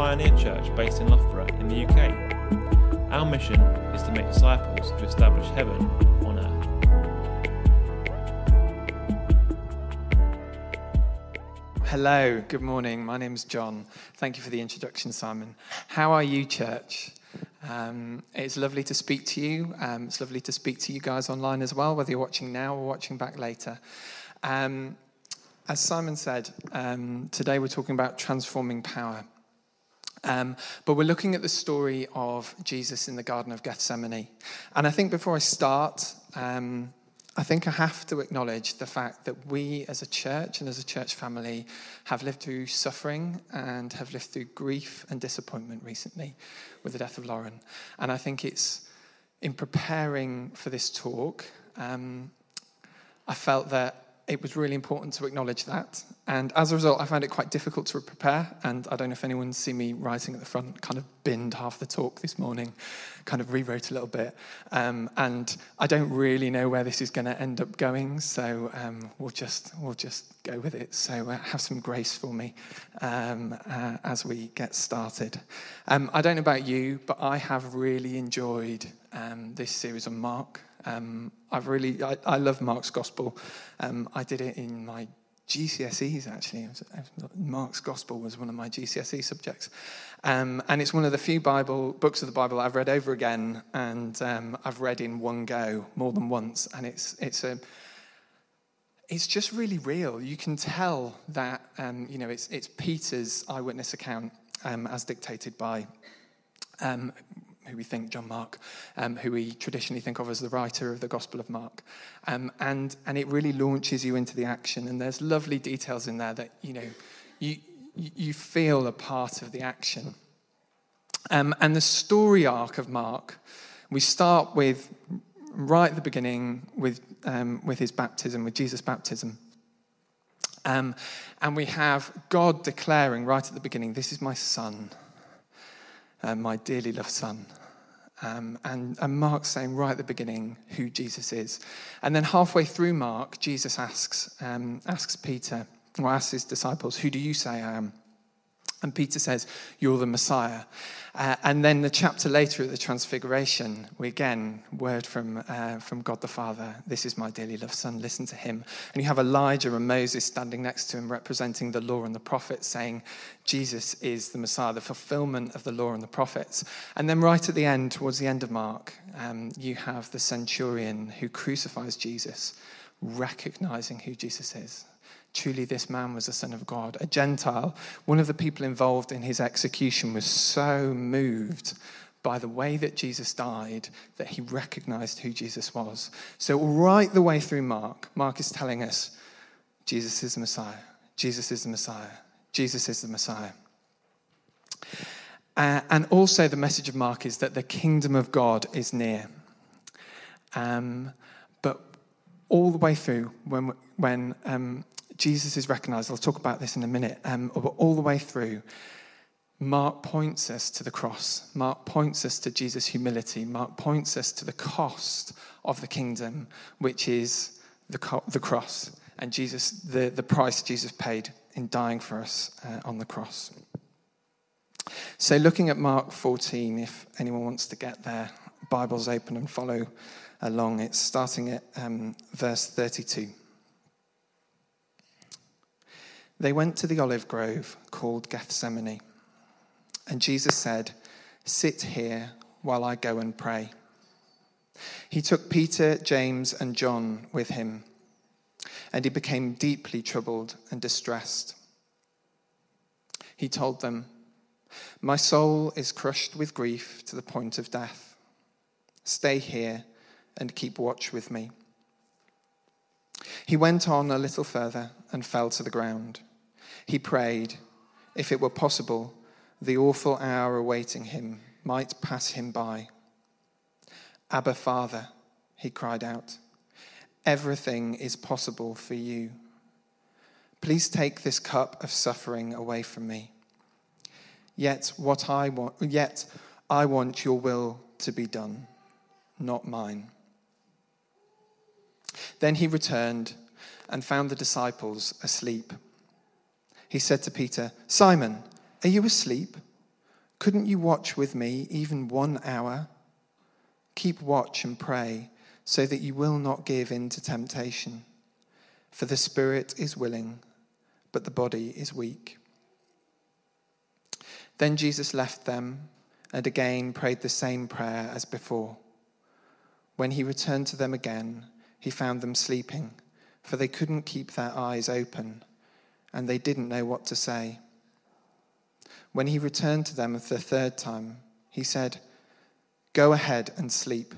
pioneer church based in Loughborough in the UK. Our mission is to make disciples to establish heaven on earth. Hello, good morning. My name's John. Thank you for the introduction, Simon. How are you, church? Um, it's lovely to speak to you. Um, it's lovely to speak to you guys online as well, whether you're watching now or watching back later. Um, as Simon said, um, today we're talking about transforming power. Um, but we're looking at the story of Jesus in the Garden of Gethsemane. And I think before I start, um, I think I have to acknowledge the fact that we as a church and as a church family have lived through suffering and have lived through grief and disappointment recently with the death of Lauren. And I think it's in preparing for this talk, um, I felt that it was really important to acknowledge that. And as a result, I found it quite difficult to prepare. And I don't know if anyone's seen me writing at the front, kind of binned half the talk this morning, kind of rewrote a little bit. Um, and I don't really know where this is going to end up going, so um, we'll just we'll just go with it. So uh, have some grace for me um, uh, as we get started. Um, I don't know about you, but I have really enjoyed um, this series on Mark. Um, I've really, I, I, love Mark's Gospel. Um, I did it in my GCSEs actually. Mark's Gospel was one of my GCSE subjects, um, and it's one of the few Bible books of the Bible I've read over again, and um, I've read in one go more than once, and it's it's a it's just really real. You can tell that um, you know it's it's Peter's eyewitness account um, as dictated by um, who we think, John Mark, um, who we traditionally think of as the writer of the Gospel of Mark. Um, and, and it really launches you into the action. And there's lovely details in there that, you know, you, you feel a part of the action. Um, and the story arc of Mark, we start with right at the beginning with, um, with his baptism, with Jesus' baptism. Um, and we have God declaring right at the beginning, This is my son, uh, my dearly loved son. Um, and, and Mark's saying right at the beginning who Jesus is. And then halfway through Mark, Jesus asks, um, asks Peter, or asks his disciples, Who do you say I am? And Peter says, You're the Messiah. Uh, and then the chapter later at the Transfiguration, we again, word from, uh, from God the Father, This is my dearly loved Son, listen to him. And you have Elijah and Moses standing next to him, representing the law and the prophets, saying, Jesus is the Messiah, the fulfillment of the law and the prophets. And then right at the end, towards the end of Mark, um, you have the centurion who crucifies Jesus, recognizing who Jesus is. Truly, this man was the Son of God. A Gentile, one of the people involved in his execution, was so moved by the way that Jesus died that he recognized who Jesus was. So, right the way through Mark, Mark is telling us Jesus is the Messiah. Jesus is the Messiah. Jesus is the Messiah. Uh, and also, the message of Mark is that the kingdom of God is near. Um, but all the way through, when, when um, Jesus is recognized. I'll talk about this in a minute. Um, all the way through, Mark points us to the cross. Mark points us to Jesus' humility. Mark points us to the cost of the kingdom, which is the, co- the cross and Jesus, the, the price Jesus paid in dying for us uh, on the cross. So, looking at Mark 14, if anyone wants to get there, Bible's open and follow along. It's starting at um, verse 32. They went to the olive grove called Gethsemane. And Jesus said, Sit here while I go and pray. He took Peter, James, and John with him, and he became deeply troubled and distressed. He told them, My soul is crushed with grief to the point of death. Stay here and keep watch with me. He went on a little further and fell to the ground. He prayed, if it were possible, the awful hour awaiting him might pass him by. Abba, Father, he cried out, everything is possible for you. Please take this cup of suffering away from me. Yet what I want, yet I want your will to be done, not mine. Then he returned and found the disciples asleep he said to Peter, Simon, Are you asleep? Couldn't you watch with me even one hour? Keep watch and pray so that you will not give in to temptation. For the spirit is willing, but the body is weak. Then Jesus left them and again prayed the same prayer as before. When he returned to them again, he found them sleeping, for they couldn't keep their eyes open, and they didn't know what to say. When he returned to them the third time, he said, Go ahead and sleep,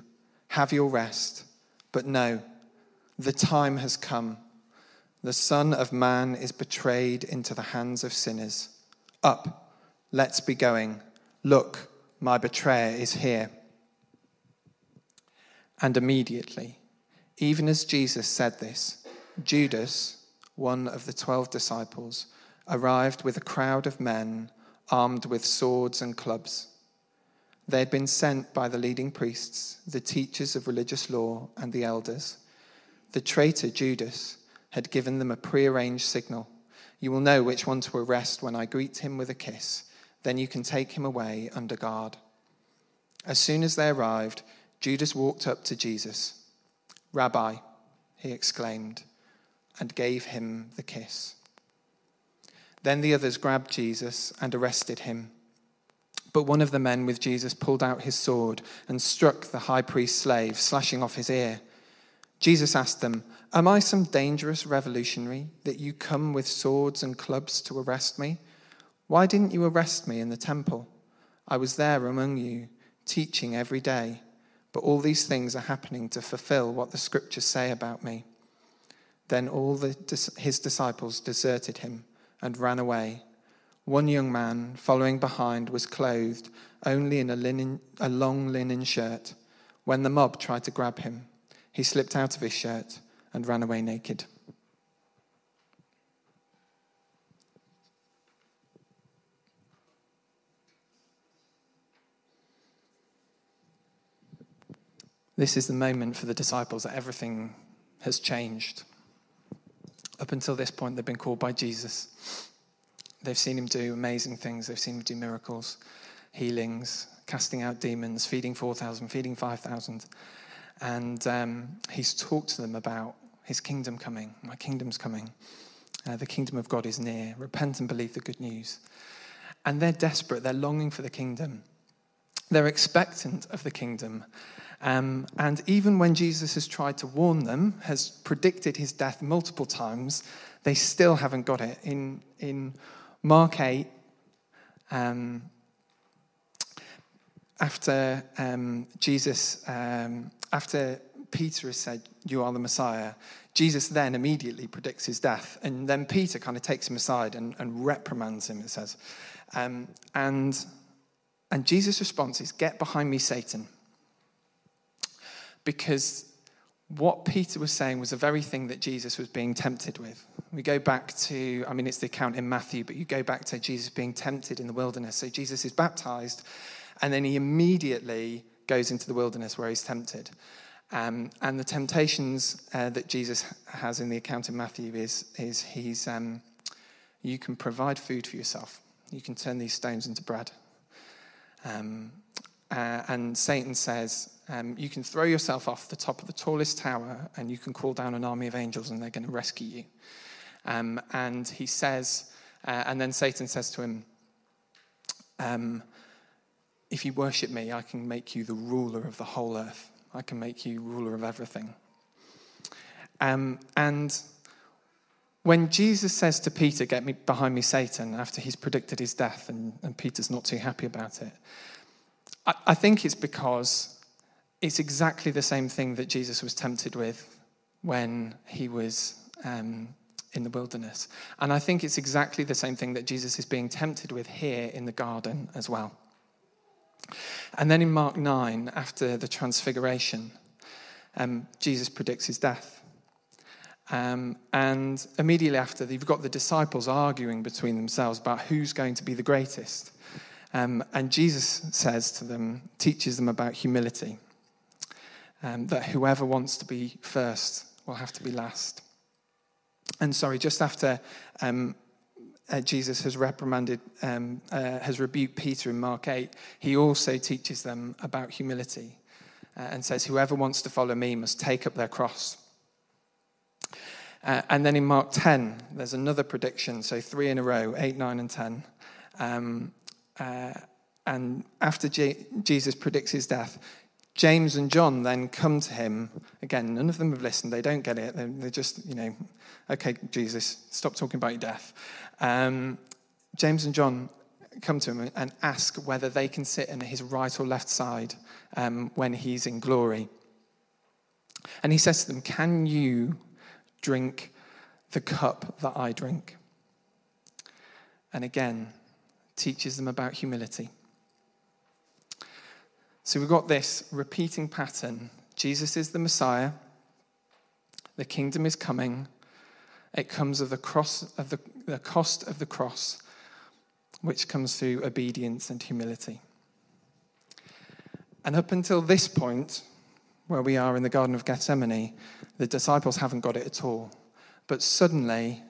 have your rest. But no, the time has come. The Son of Man is betrayed into the hands of sinners. Up, let's be going. Look, my betrayer is here. And immediately, even as Jesus said this, Judas, one of the twelve disciples, arrived with a crowd of men armed with swords and clubs. They had been sent by the leading priests, the teachers of religious law, and the elders. The traitor Judas had given them a prearranged signal. You will know which one to arrest when I greet him with a kiss. Then you can take him away under guard. As soon as they arrived, Judas walked up to Jesus. Rabbi, he exclaimed, and gave him the kiss. Then the others grabbed Jesus and arrested him. But one of the men with Jesus pulled out his sword and struck the high priest's slave, slashing off his ear. Jesus asked them, Am I some dangerous revolutionary that you come with swords and clubs to arrest me? Why didn't you arrest me in the temple? I was there among you, teaching every day. But all these things are happening to fulfill what the scriptures say about me. Then all the, his disciples deserted him and ran away. One young man, following behind, was clothed only in a, linen, a long linen shirt. When the mob tried to grab him, he slipped out of his shirt and ran away naked. This is the moment for the disciples that everything has changed. Up until this point, they've been called by Jesus. They've seen him do amazing things. They've seen him do miracles, healings, casting out demons, feeding 4,000, feeding 5,000. And um, he's talked to them about his kingdom coming. My kingdom's coming. Uh, the kingdom of God is near. Repent and believe the good news. And they're desperate. They're longing for the kingdom. They're expectant of the kingdom. Um, and even when Jesus has tried to warn them, has predicted his death multiple times, they still haven't got it. In, in Mark 8, um, after um, Jesus, um, after Peter has said, You are the Messiah, Jesus then immediately predicts his death. And then Peter kind of takes him aside and, and reprimands him, it says. Um, and, and Jesus' response is, Get behind me, Satan because what Peter was saying was the very thing that Jesus was being tempted with. We go back to, I mean, it's the account in Matthew, but you go back to Jesus being tempted in the wilderness. So Jesus is baptized, and then he immediately goes into the wilderness where he's tempted. Um, and the temptations uh, that Jesus has in the account in Matthew is, is he's, um, you can provide food for yourself. You can turn these stones into bread. Um, uh, and Satan says, um, You can throw yourself off the top of the tallest tower and you can call down an army of angels and they're going to rescue you. Um, and he says, uh, and then Satan says to him, um, If you worship me, I can make you the ruler of the whole earth. I can make you ruler of everything. Um, and when Jesus says to Peter, Get me behind me, Satan, after he's predicted his death, and, and Peter's not too happy about it, I, I think it's because it's exactly the same thing that Jesus was tempted with when he was um, in the wilderness. And I think it's exactly the same thing that Jesus is being tempted with here in the garden as well. And then in Mark 9, after the transfiguration, um, Jesus predicts his death. Um, and immediately after, you've got the disciples arguing between themselves about who's going to be the greatest. Um, and Jesus says to them, teaches them about humility, um, that whoever wants to be first will have to be last. And sorry, just after um, uh, Jesus has reprimanded, um, uh, has rebuked Peter in Mark 8, he also teaches them about humility uh, and says, Whoever wants to follow me must take up their cross. Uh, and then in Mark 10, there's another prediction, so three in a row 8, 9, and 10. Um, uh, and after J- Jesus predicts his death, James and John then come to him. Again, none of them have listened. They don't get it. They're, just, you know, okay, Jesus, stop talking about your death. Um, James and John come to him and ask whether they can sit on his right or left side um, when he's in glory. And he says to them, Can you drink the cup that I drink? And again, teaches them about humility. So we've got this repeating pattern Jesus is the Messiah, the kingdom is coming. It comes of the cross of the, the cost of the cross, which comes through obedience and humility. And up until this point, where we are in the Garden of Gethsemane, the disciples haven't got it at all. But suddenly,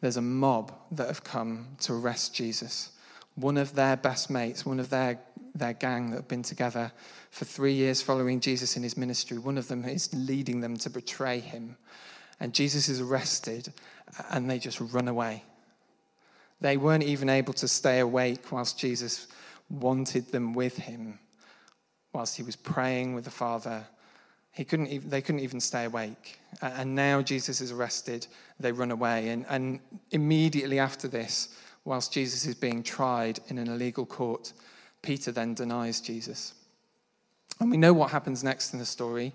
there's a mob that have come to arrest Jesus. One of their best mates, one of their, their gang that have been together for three years following Jesus in his ministry, one of them is leading them to betray him. And Jesus is arrested, and they just run away. They weren't even able to stay awake whilst Jesus wanted them with him, whilst he was praying with the Father. He couldn't even, they couldn't even stay awake. And now Jesus is arrested, they run away. And, and immediately after this, whilst Jesus is being tried in an illegal court, Peter then denies Jesus. And we know what happens next in the story.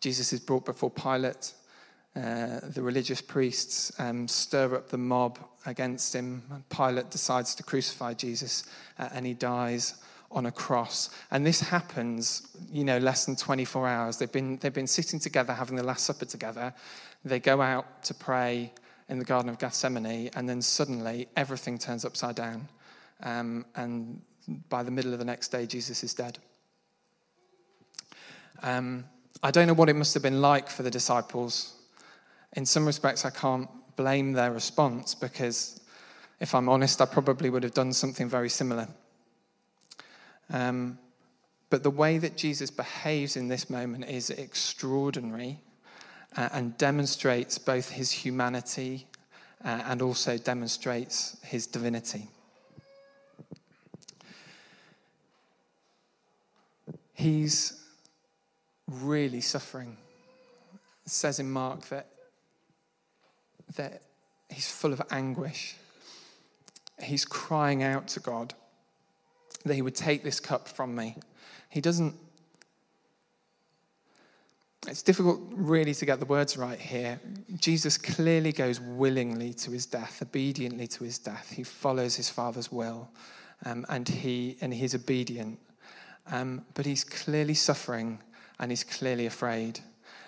Jesus is brought before Pilate. Uh, the religious priests um, stir up the mob against him. Pilate decides to crucify Jesus, uh, and he dies on a cross. And this happens, you know, less than 24 hours. They've been, they've been sitting together, having the Last Supper together. They go out to pray in the Garden of Gethsemane, and then suddenly everything turns upside down. Um, and by the middle of the next day, Jesus is dead. Um, I don't know what it must have been like for the disciples in some respects, I can't blame their response because, if I'm honest, I probably would have done something very similar. Um, but the way that Jesus behaves in this moment is extraordinary uh, and demonstrates both his humanity uh, and also demonstrates his divinity. He's really suffering. It says in Mark that that he's full of anguish. He's crying out to God that he would take this cup from me. He doesn't. It's difficult, really, to get the words right here. Jesus clearly goes willingly to his death, obediently to his death. He follows his Father's will, um, and he and he's obedient. Um, but he's clearly suffering, and he's clearly afraid.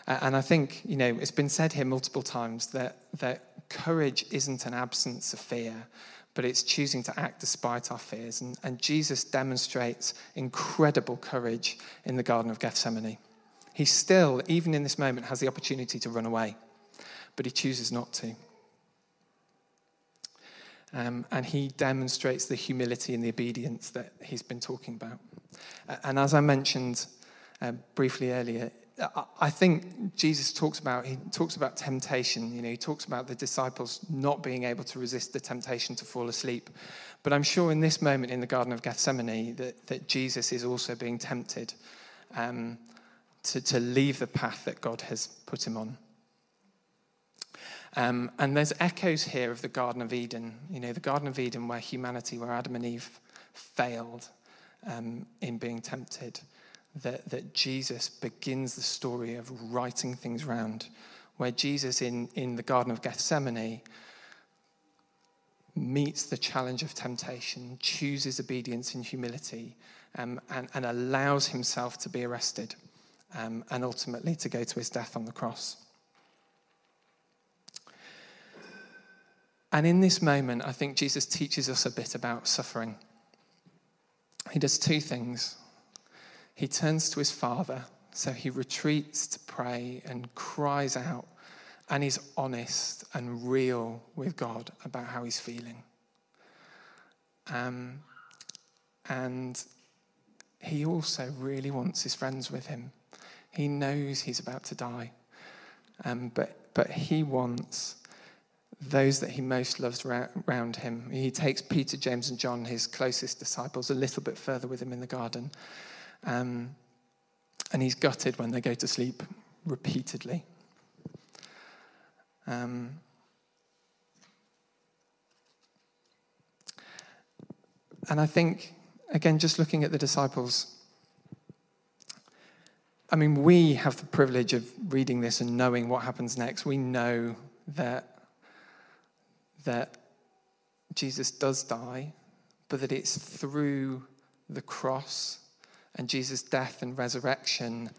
And I think, you know, it's been said here multiple times that, that courage isn't an absence of fear, but it's choosing to act despite our fears. And, and Jesus demonstrates incredible courage in the Garden of Gethsemane. He still, even in this moment, has the opportunity to run away, but he chooses not to. Um, and he demonstrates the humility and the obedience that he's been talking about. And as I mentioned uh, briefly earlier, I think Jesus talks about he talks about temptation. You know, he talks about the disciples not being able to resist the temptation to fall asleep. But I'm sure in this moment in the Garden of Gethsemane that, that Jesus is also being tempted um, to, to leave the path that God has put him on. Um, and there's echoes here of the Garden of Eden. You know, the Garden of Eden where humanity, where Adam and Eve failed um, in being tempted that, that Jesus begins the story of writing things round, where Jesus in, in the Garden of Gethsemane meets the challenge of temptation, chooses obedience and humility, um, and, and, allows himself to be arrested um, and ultimately to go to his death on the cross. And in this moment, I think Jesus teaches us a bit about suffering. He does two things. He turns to his father, so he retreats to pray and cries out and is honest and real with God about how he's feeling. Um, and he also really wants his friends with him. He knows he's about to die. Um, but, but he wants those that he most loves around him. He takes Peter, James, and John, his closest disciples, a little bit further with him in the garden. Um, and he's gutted when they go to sleep repeatedly. Um, and I think, again, just looking at the disciples, I mean, we have the privilege of reading this and knowing what happens next. We know that that Jesus does die, but that it's through the cross and Jesus' death and resurrection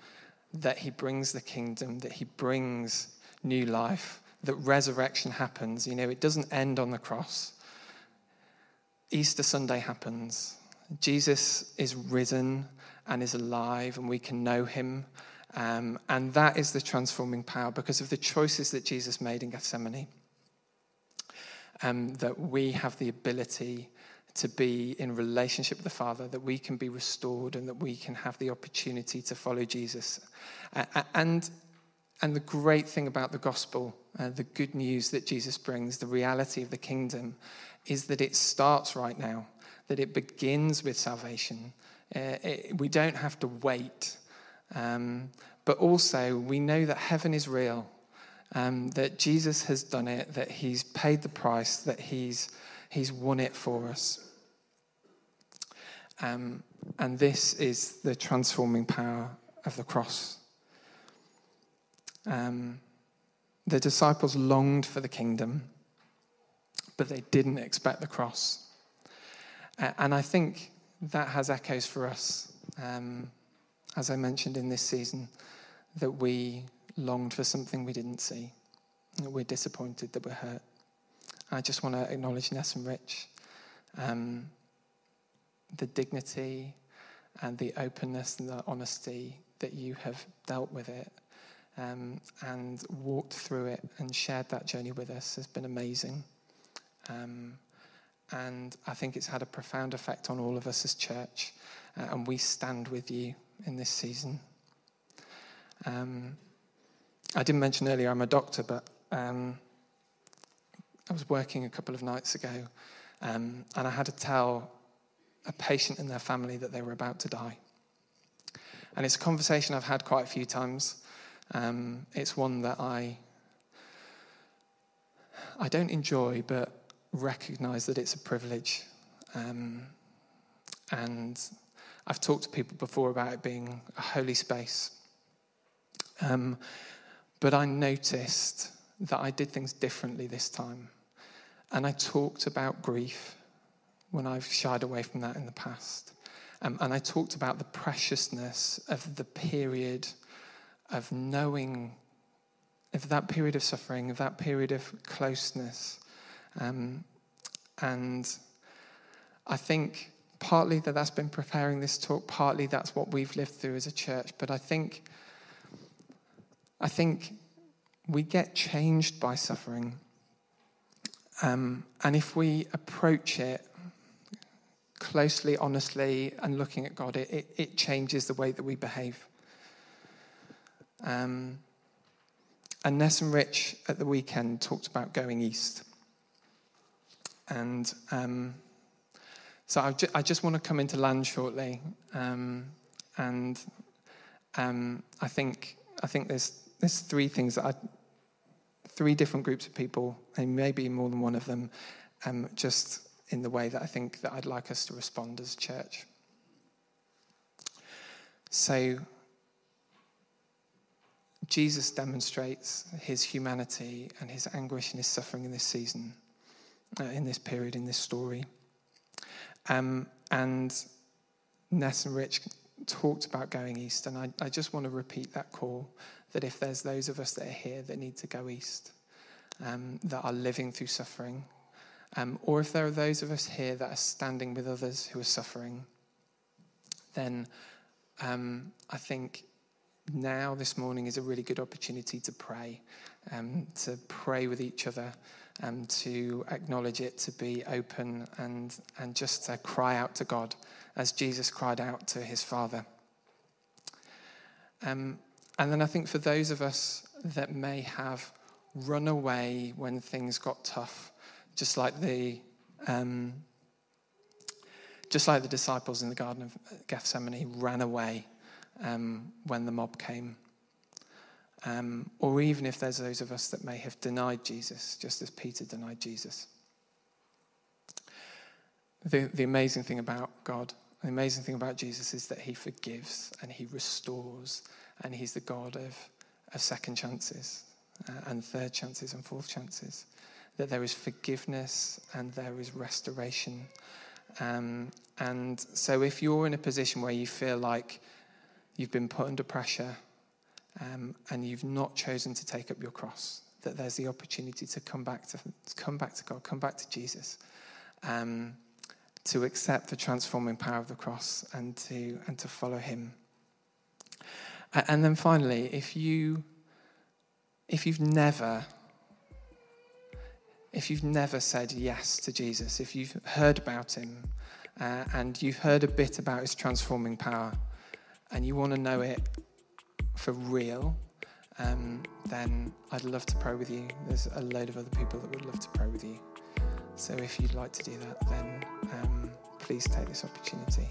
that he brings the kingdom, that he brings new life, that resurrection happens. You know, it doesn't end on the cross. Easter Sunday happens. Jesus is risen and is alive, and we can know him. Um, and that is the transforming power because of the choices that Jesus made in Gethsemane um, that we have the ability to be in relationship with the Father, that we can be restored and that we can have the opportunity to follow Jesus. Uh, and, and the great thing about the gospel, uh, the good news that Jesus brings, the reality of the kingdom, is that it starts right now, that it begins with salvation. Uh, it, we don't have to wait. Um, but also, we know that heaven is real um, that Jesus has done it, that he's paid the price, that he's, he's won it for us. Um, and this is the transforming power of the cross. Um, the disciples longed for the kingdom, but they didn't expect the cross. Uh, and I think that has echoes for us, um, as I mentioned in this season, that we longed for something we didn't see. We're disappointed that we're hurt. I just want to acknowledge Ness and Rich, um, the dignity and the openness and the honesty that you have dealt with it um, and walked through it and shared that journey with us has been amazing. Um, and I think it's had a profound effect on all of us as church, uh, and we stand with you in this season. Um, I didn't mention earlier I'm a doctor, but um, I was working a couple of nights ago um, and I had to tell a patient and their family that they were about to die. And it's a conversation I've had quite a few times. Um, it's one that I, I don't enjoy, but recognize that it's a privilege. Um, and I've talked to people before about it being a holy space. Um, but I noticed that I did things differently this time. And I talked about grief when I've shied away from that in the past. Um, and I talked about the preciousness of the period of knowing, of that period of suffering, of that period of closeness. Um, and I think partly that that's been preparing this talk, partly that's what we've lived through as a church. But I think I think we get changed by suffering. Um, and if we approach it closely, honestly, and looking at God, it, it, it changes the way that we behave. Um, and Ness and Rich at the weekend talked about going east. And um, so I, ju- I, just want to come into land shortly. Um, and um, I think I think there's there's three things that I, three different groups of people, and maybe more than one of them, um, just in the way that I think that I'd like us to respond as church. So, Jesus demonstrates his humanity and his anguish and his suffering in this season, uh, in this period, in this story. Um, and Ness and Rich talked about going east, and I, I just want to repeat that call that if there's those of us that are here that need to go east, um, that are living through suffering, um, or if there are those of us here that are standing with others who are suffering, then um, I think now, this morning, is a really good opportunity to pray, um, to pray with each other, um, to acknowledge it, to be open, and, and just to cry out to God as Jesus cried out to his Father. Um, and then I think for those of us that may have run away when things got tough, just like the um, just like the disciples in the Garden of Gethsemane ran away um, when the mob came. Um, or even if there's those of us that may have denied Jesus, just as Peter denied Jesus. The, the amazing thing about God, the amazing thing about Jesus is that he forgives and he restores, and he's the God of, of second chances uh, and third chances and fourth chances. That there is forgiveness and there is restoration. Um, and so if you're in a position where you feel like you've been put under pressure um, and you've not chosen to take up your cross, that there's the opportunity to come back to, to come back to God, come back to Jesus, um, to accept the transforming power of the cross and to and to follow Him. And then finally, if you if you've never if you've never said yes to Jesus, if you've heard about him uh, and you've heard a bit about his transforming power and you want to know it for real, um, then I'd love to pray with you. There's a load of other people that would love to pray with you. So if you'd like to do that, then um, please take this opportunity.